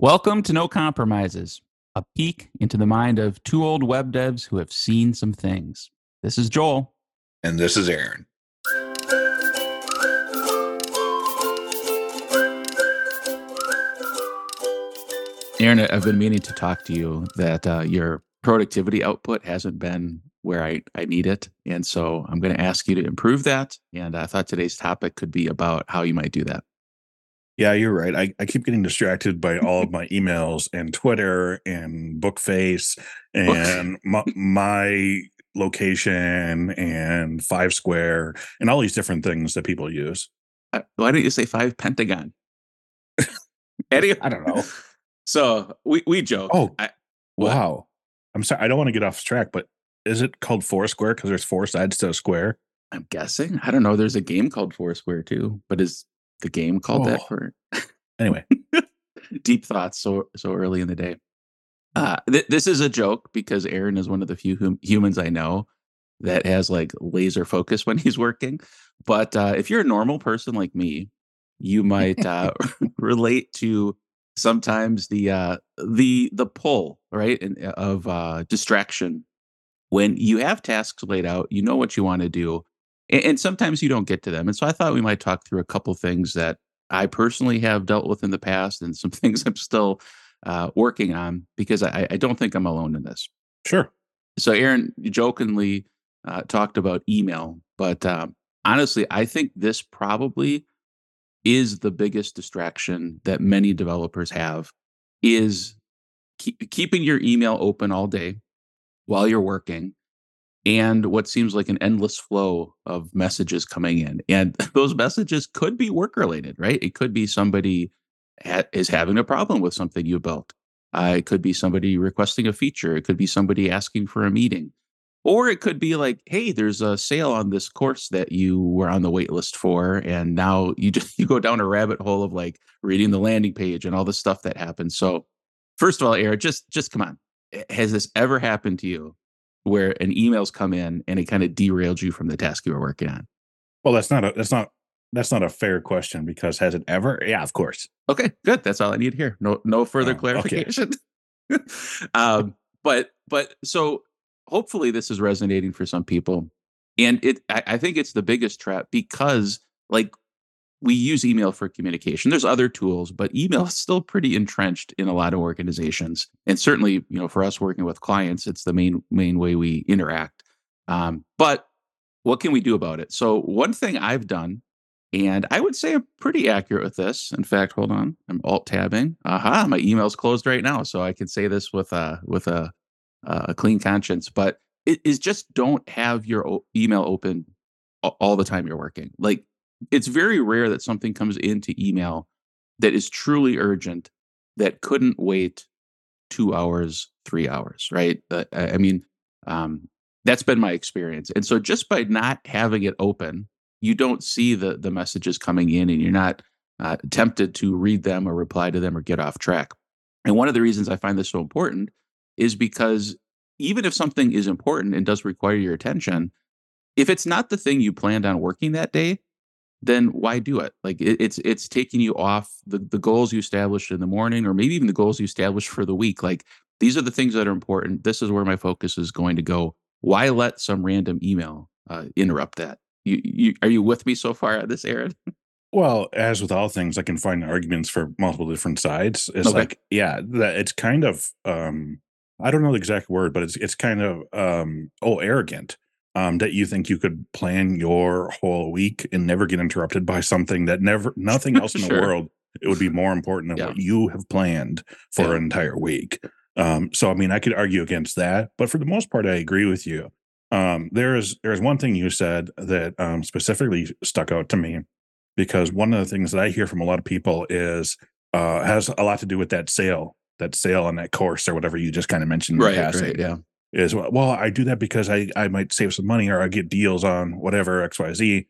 Welcome to No Compromises, a peek into the mind of two old web devs who have seen some things. This is Joel. And this is Aaron. Aaron, I've been meaning to talk to you that uh, your productivity output hasn't been where I, I need it. And so I'm going to ask you to improve that. And I thought today's topic could be about how you might do that. Yeah, you're right. I, I keep getting distracted by all of my emails and Twitter and Bookface and my, my location and Five Square and all these different things that people use. Uh, Why don't you say five Pentagon? Eddie? I don't know. So we, we joke. Oh, I, wow. I'm sorry. I don't want to get off track, but is it called Foursquare because there's four sides to a square? I'm guessing. I don't know. There's a game called Foursquare too, but is the game called oh. that for anyway. deep thoughts so so early in the day. Uh th- this is a joke because aaron is one of the few hum- humans i know that has like laser focus when he's working but uh if you're a normal person like me you might uh relate to sometimes the uh the the pull right and of uh distraction. When you have tasks laid out you know what you want to do and, and sometimes you don't get to them. And so I thought we might talk through a couple things that I personally have dealt with in the past and some things I'm still uh, working on because I, I, don't think I'm alone in this. Sure. So, Aaron jokingly uh, talked about email, but um, honestly, I think this probably is the biggest distraction that many developers have is keep, keeping your email open all day while you're working and what seems like an endless flow of messages coming in. And those messages could be work related, right? It could be somebody ha- is having a problem with something you built. Uh, it could be somebody requesting a feature. It could be somebody asking for a meeting. Or it could be like, hey, there's a sale on this course that you were on the wait list for. And now you just you go down a rabbit hole of like reading the landing page and all the stuff that happens. So first of all, Aaron, just just come on. Has this ever happened to you where an email's come in and it kind of derailed you from the task you were working on? Well, that's not a that's not that's not a fair question because has it ever? Yeah, of course. Okay, good. That's all I need here. No no further oh, clarification. Okay. um, but but so hopefully this is resonating for some people, and it I, I think it's the biggest trap because like we use email for communication. There's other tools, but email is still pretty entrenched in a lot of organizations. And certainly, you know, for us working with clients, it's the main main way we interact. Um, but what can we do about it? So one thing I've done, and I would say I'm pretty accurate with this. In fact, hold on, I'm alt tabbing. Aha, my email's closed right now, so I can say this with a with a, a clean conscience. But it is just don't have your email open all the time you're working. Like it's very rare that something comes into email that is truly urgent that couldn't wait two hours, three hours, right? Uh, I mean, um, that's been my experience. And so just by not having it open, you don't see the the messages coming in, and you're not uh, tempted to read them or reply to them or get off track. And one of the reasons I find this so important is because even if something is important and does require your attention, if it's not the thing you planned on working that day, then why do it? Like it, it's it's taking you off the the goals you established in the morning, or maybe even the goals you established for the week. Like these are the things that are important. This is where my focus is going to go. Why let some random email uh, interrupt that? You, you are you with me so far at this, Aaron? Well, as with all things, I can find arguments for multiple different sides. It's okay. like, yeah, that it's kind of um I don't know the exact word, but it's it's kind of um oh arrogant um, that you think you could plan your whole week and never get interrupted by something that never nothing else in sure. the world it would be more important than yeah. what you have planned for yeah. an entire week um, so i mean i could argue against that but for the most part i agree with you um, there is there is one thing you said that um, specifically stuck out to me because one of the things that i hear from a lot of people is uh, has a lot to do with that sale that sale on that course or whatever you just kind of mentioned right, right yeah is well i do that because i i might save some money or i get deals on whatever xyz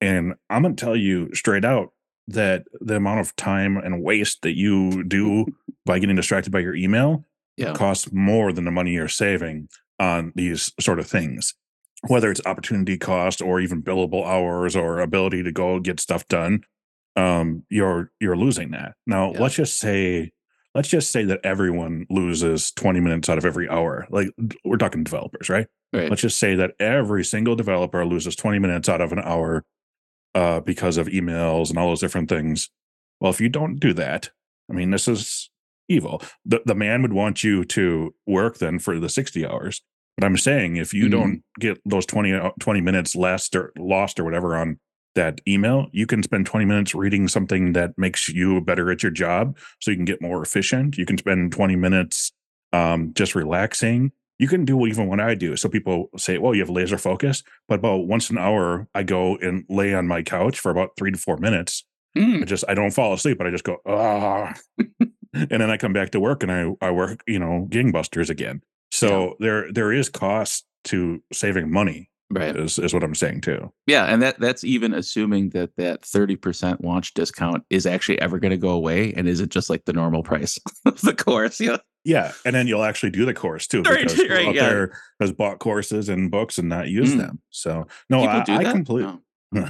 and i'm going to tell you straight out that the amount of time and waste that you do by getting distracted by your email yeah. costs more than the money you're saving on these sort of things whether it's opportunity cost or even billable hours or ability to go get stuff done um you're you're losing that now yeah. let's just say let's just say that everyone loses 20 minutes out of every hour. Like we're talking developers, right? Right. Let's just say that every single developer loses 20 minutes out of an hour uh, because of emails and all those different things. Well, if you don't do that, I mean, this is evil. The the man would want you to work then for the 60 hours. But I'm saying if you mm-hmm. don't get those 20, uh, 20 minutes less or lost or whatever on that email, you can spend 20 minutes reading something that makes you better at your job so you can get more efficient. You can spend 20 minutes um, just relaxing. You can do even what I do. So people say, well, you have laser focus, but about once an hour, I go and lay on my couch for about three to four minutes. Mm. I just, I don't fall asleep, but I just go, ah. and then I come back to work and I, I work, you know, gangbusters again. So yeah. there, there is cost to saving money right is, is what i'm saying too yeah and that that's even assuming that that 30% launch discount is actually ever going to go away and is it just like the normal price of the course yeah yeah and then you'll actually do the course too right, because right, out yeah. there has bought courses and books and not used mm. them so no People i, I completely no.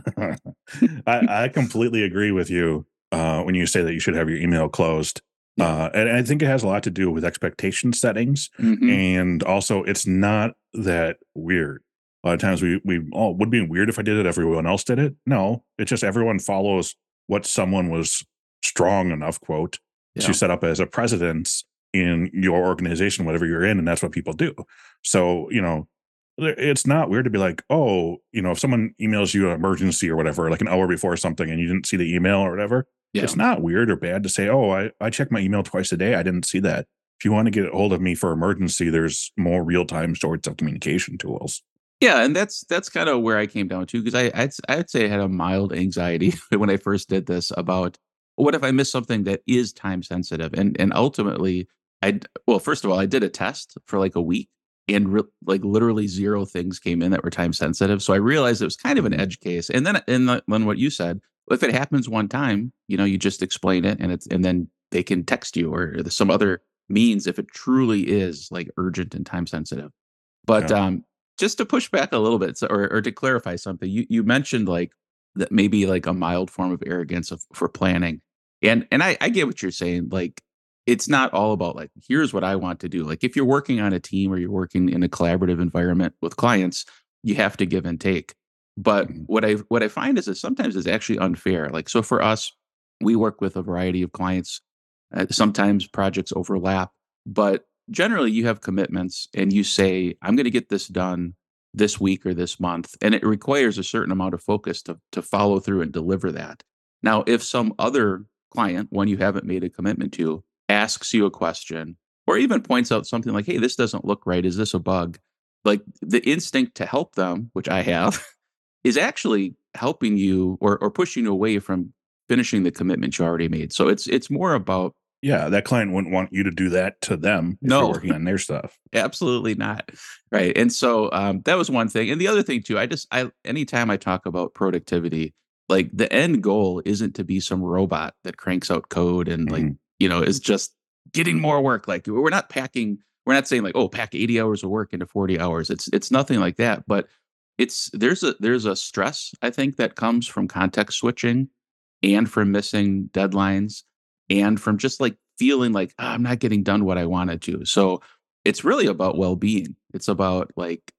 I, I completely agree with you uh, when you say that you should have your email closed uh, and I think it has a lot to do with expectation settings. Mm-hmm. And also, it's not that weird. A lot of times we we oh would be weird if I did it. Everyone else did it. No, it's just everyone follows what someone was strong enough quote yeah. to set up as a precedence in your organization, whatever you're in, and that's what people do. So you know, it's not weird to be like, oh, you know, if someone emails you an emergency or whatever, like an hour before something, and you didn't see the email or whatever, yeah. it's not weird or bad to say, oh, I I check my email twice a day, I didn't see that. If you want to get a hold of me for emergency, there's more real time sorts of communication tools. Yeah, and that's that's kind of where I came down to because I I'd, I'd say I had a mild anxiety when I first did this about what if I miss something that is time sensitive, and and ultimately I well first of all I did a test for like a week and re- like literally zero things came in that were time sensitive, so I realized it was kind of an mm-hmm. edge case, and then and then what you said, if it happens one time, you know, you just explain it, and it's and then they can text you or some other means if it truly is like urgent and time sensitive. But yeah. um, just to push back a little bit so, or, or to clarify something you, you mentioned like that maybe like a mild form of arrogance of, for planning and and I, I get what you're saying like it's not all about like here's what i want to do like if you're working on a team or you're working in a collaborative environment with clients you have to give and take but mm-hmm. what i what i find is that sometimes it's actually unfair like so for us we work with a variety of clients uh, sometimes projects overlap but generally you have commitments and you say, I'm going to get this done this week or this month. And it requires a certain amount of focus to, to follow through and deliver that. Now, if some other client, one you haven't made a commitment to, asks you a question or even points out something like, hey, this doesn't look right. Is this a bug? Like the instinct to help them, which I have, is actually helping you or, or pushing you away from finishing the commitment you already made. So it's it's more about yeah, that client wouldn't want you to do that to them if no. you're working on their stuff. Absolutely not. Right. And so um, that was one thing. And the other thing too, I just I anytime I talk about productivity, like the end goal isn't to be some robot that cranks out code and mm-hmm. like, you know, is just getting more work. Like we're not packing, we're not saying like, oh, pack 80 hours of work into 40 hours. It's it's nothing like that. But it's there's a there's a stress, I think, that comes from context switching and from missing deadlines and from just like feeling like oh, I'm not getting done what I wanted to. So it's really about well being. It's about like,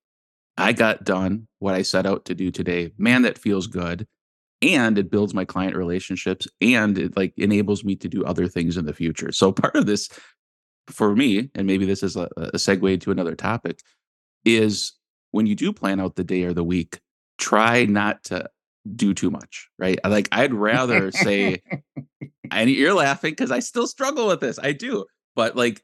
I got done what I set out to do today. Man, that feels good. And it builds my client relationships and it like enables me to do other things in the future. So part of this for me, and maybe this is a, a segue to another topic, is when you do plan out the day or the week, try not to do too much, right? Like I'd rather say, and you're laughing because I still struggle with this. I do, but like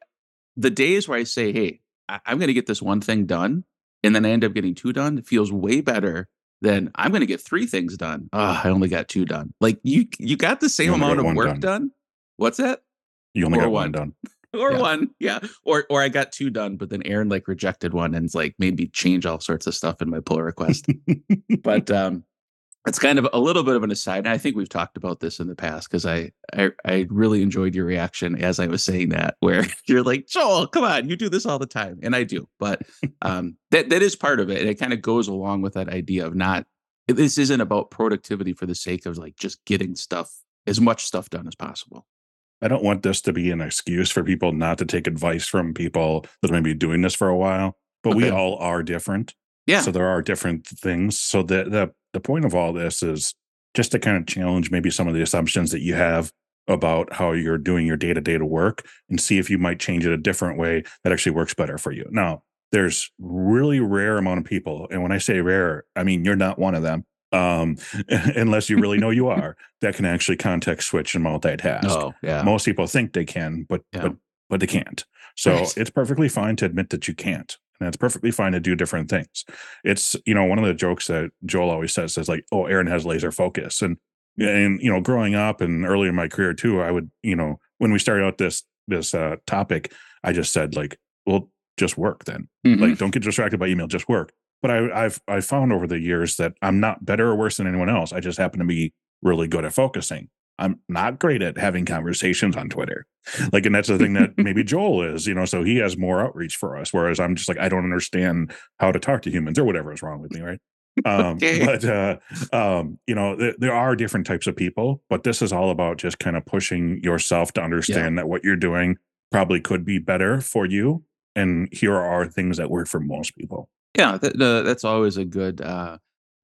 the days where I say, "Hey, I- am going to get this one thing done," and then I end up getting two done, feels way better than I'm going to get three things done. Oh, I only got two done. Like you, you got the same amount of work done. done. What's that? You only or got one done. or yeah. one, yeah. Or or I got two done, but then Aaron like rejected one and like made me change all sorts of stuff in my pull request. but um, it's kind of a little bit of an aside. And I think we've talked about this in the past because I, I, I really enjoyed your reaction as I was saying that, where you're like, Joel, come on, you do this all the time, and I do. But um, that that is part of it, and it kind of goes along with that idea of not. This isn't about productivity for the sake of like just getting stuff as much stuff done as possible. I don't want this to be an excuse for people not to take advice from people that may be doing this for a while. But okay. we all are different. Yeah. So there are different things. So the the the point of all this is just to kind of challenge maybe some of the assumptions that you have about how you're doing your day to day to work and see if you might change it a different way that actually works better for you. Now, there's really rare amount of people, and when I say rare, I mean you're not one of them um, unless you really know you are, that can actually context switch and multitask. Oh, yeah. Most people think they can, but yeah. but but they can't. So right. it's perfectly fine to admit that you can't. And it's perfectly fine to do different things. It's, you know, one of the jokes that Joel always says is like, oh, Aaron has laser focus. And and you know, growing up and early in my career too, I would, you know, when we started out this this uh topic, I just said like, well, just work then. Mm-hmm. Like don't get distracted by email, just work. But I, I've I found over the years that I'm not better or worse than anyone else. I just happen to be really good at focusing. I'm not great at having conversations on Twitter. Like, and that's the thing that maybe Joel is, you know, so he has more outreach for us. Whereas I'm just like, I don't understand how to talk to humans or whatever is wrong with me, right? Um, okay. But, uh, um, you know, th- there are different types of people, but this is all about just kind of pushing yourself to understand yeah. that what you're doing probably could be better for you. And here are things that work for most people. Yeah, th- that's always a good uh,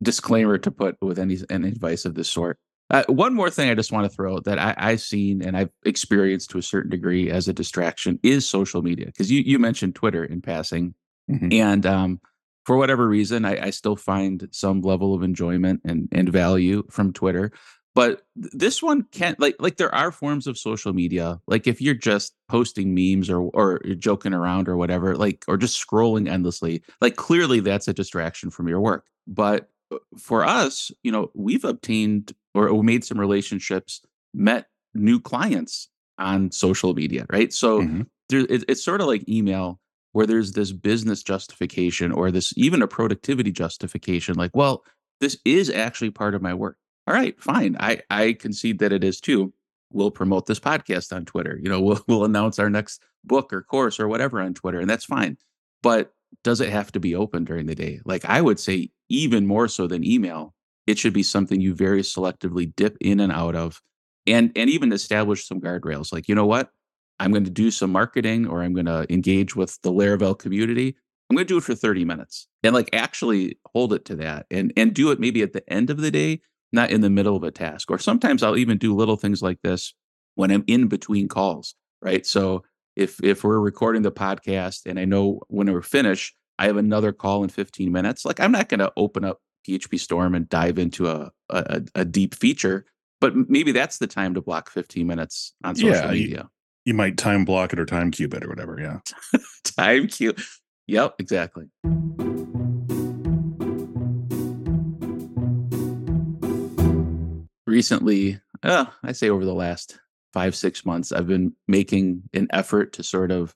disclaimer to put with any any advice of this sort. Uh, one more thing I just want to throw out that I, I've seen and I've experienced to a certain degree as a distraction is social media. Because you you mentioned Twitter in passing, mm-hmm. and um, for whatever reason, I, I, still find some level of enjoyment and and value from Twitter. But this one can't like like there are forms of social media. Like if you're just posting memes or or joking around or whatever, like or just scrolling endlessly, like clearly that's a distraction from your work. But uh, for us, you know, we've obtained or made some relationships, met new clients on social media, right? So mm-hmm. there, it, it's sort of like email where there's this business justification or this even a productivity justification like well this is actually part of my work all right, fine. I I concede that it is too. We'll promote this podcast on Twitter. You know, we'll we'll announce our next book or course or whatever on Twitter, and that's fine. But does it have to be open during the day? Like I would say, even more so than email, it should be something you very selectively dip in and out of, and and even establish some guardrails. Like you know what, I'm going to do some marketing or I'm going to engage with the Laravel community. I'm going to do it for 30 minutes and like actually hold it to that and and do it maybe at the end of the day not in the middle of a task. Or sometimes I'll even do little things like this when I'm in between calls, right? So if if we're recording the podcast and I know when we're finished, I have another call in 15 minutes. Like I'm not going to open up PHP Storm and dive into a, a, a deep feature, but maybe that's the time to block 15 minutes on social yeah, media. You, you might time block it or time cube it or whatever. Yeah. time cube. Yep, exactly. recently, uh, I say over the last five, six months, I've been making an effort to sort of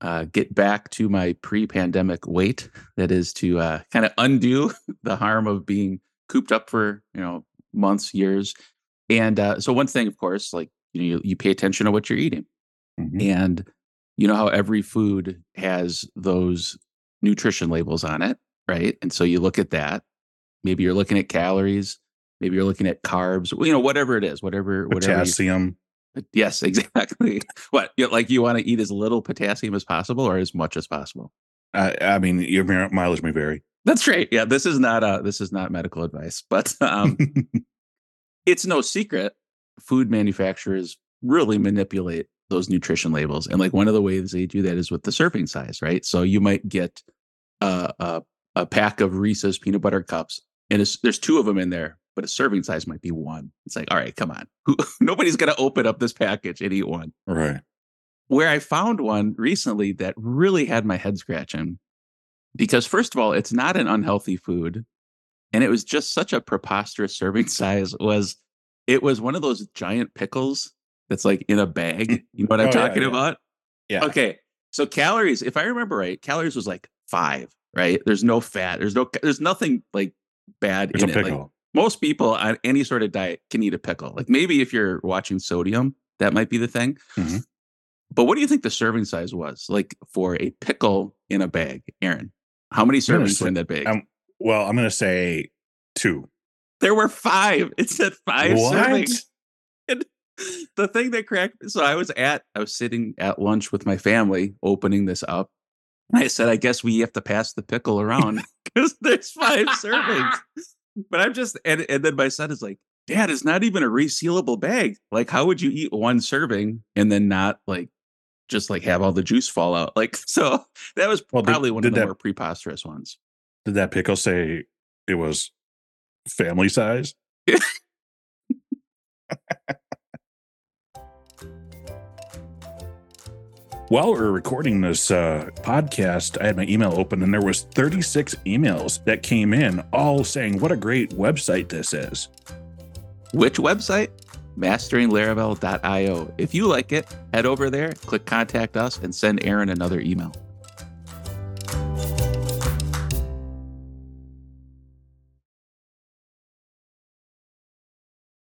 uh, get back to my pre pandemic weight. That is to uh, kind of undo the harm of being cooped up for, you know, months, years. And uh, so, one thing, of course, like, you know, you, you pay attention to what you're eating. Mm-hmm. And you know how every food has those nutrition labels on it, right? And so you look at that. Maybe you're looking at calories Maybe you're looking at carbs, you know, whatever it is, whatever, whatever. Potassium. Yes, exactly. what, like you want to eat as little potassium as possible or as much as possible? I, I mean, your mileage may vary. That's great. Yeah, this is not uh this is not medical advice, but um, it's no secret food manufacturers really manipulate those nutrition labels, and like one of the ways they do that is with the serving size, right? So you might get uh, a a pack of Reese's peanut butter cups, and there's two of them in there, but a serving size might be one. It's like, all right, come on. Nobody's going to open up this package and eat one. Right. Where I found one recently that really had my head scratching because, first of all, it's not an unhealthy food. And it was just such a preposterous serving size was it was one of those giant pickles that's like in a bag. You know what I'm oh, talking yeah, yeah. about? Yeah. Okay. So calories, if I remember right, calories was like five, right? There's no fat. There's no, there's nothing like bad it's in it. Like, most people on any sort of diet can eat a pickle. Like maybe if you're watching sodium, that might be the thing. Mm-hmm. But what do you think the serving size was like for a pickle in a bag, Aaron? How many servings were in that bag? Um, well, I'm going to say two. There were five. It said five what? servings. And the thing that cracked so I was at I was sitting at lunch with my family opening this up. I said, I guess we have to pass the pickle around because there's five servings. But I'm just and, and then my son is like, Dad, it's not even a resealable bag. Like, how would you eat one serving and then not like just like have all the juice fall out? Like, so that was well, probably did, one did of the that, more preposterous ones. Did that pickle say it was family size? While we are recording this uh, podcast, I had my email open and there was 36 emails that came in, all saying what a great website this is. Which website? MasteringLaravel.io. If you like it, head over there, click contact us, and send Aaron another email.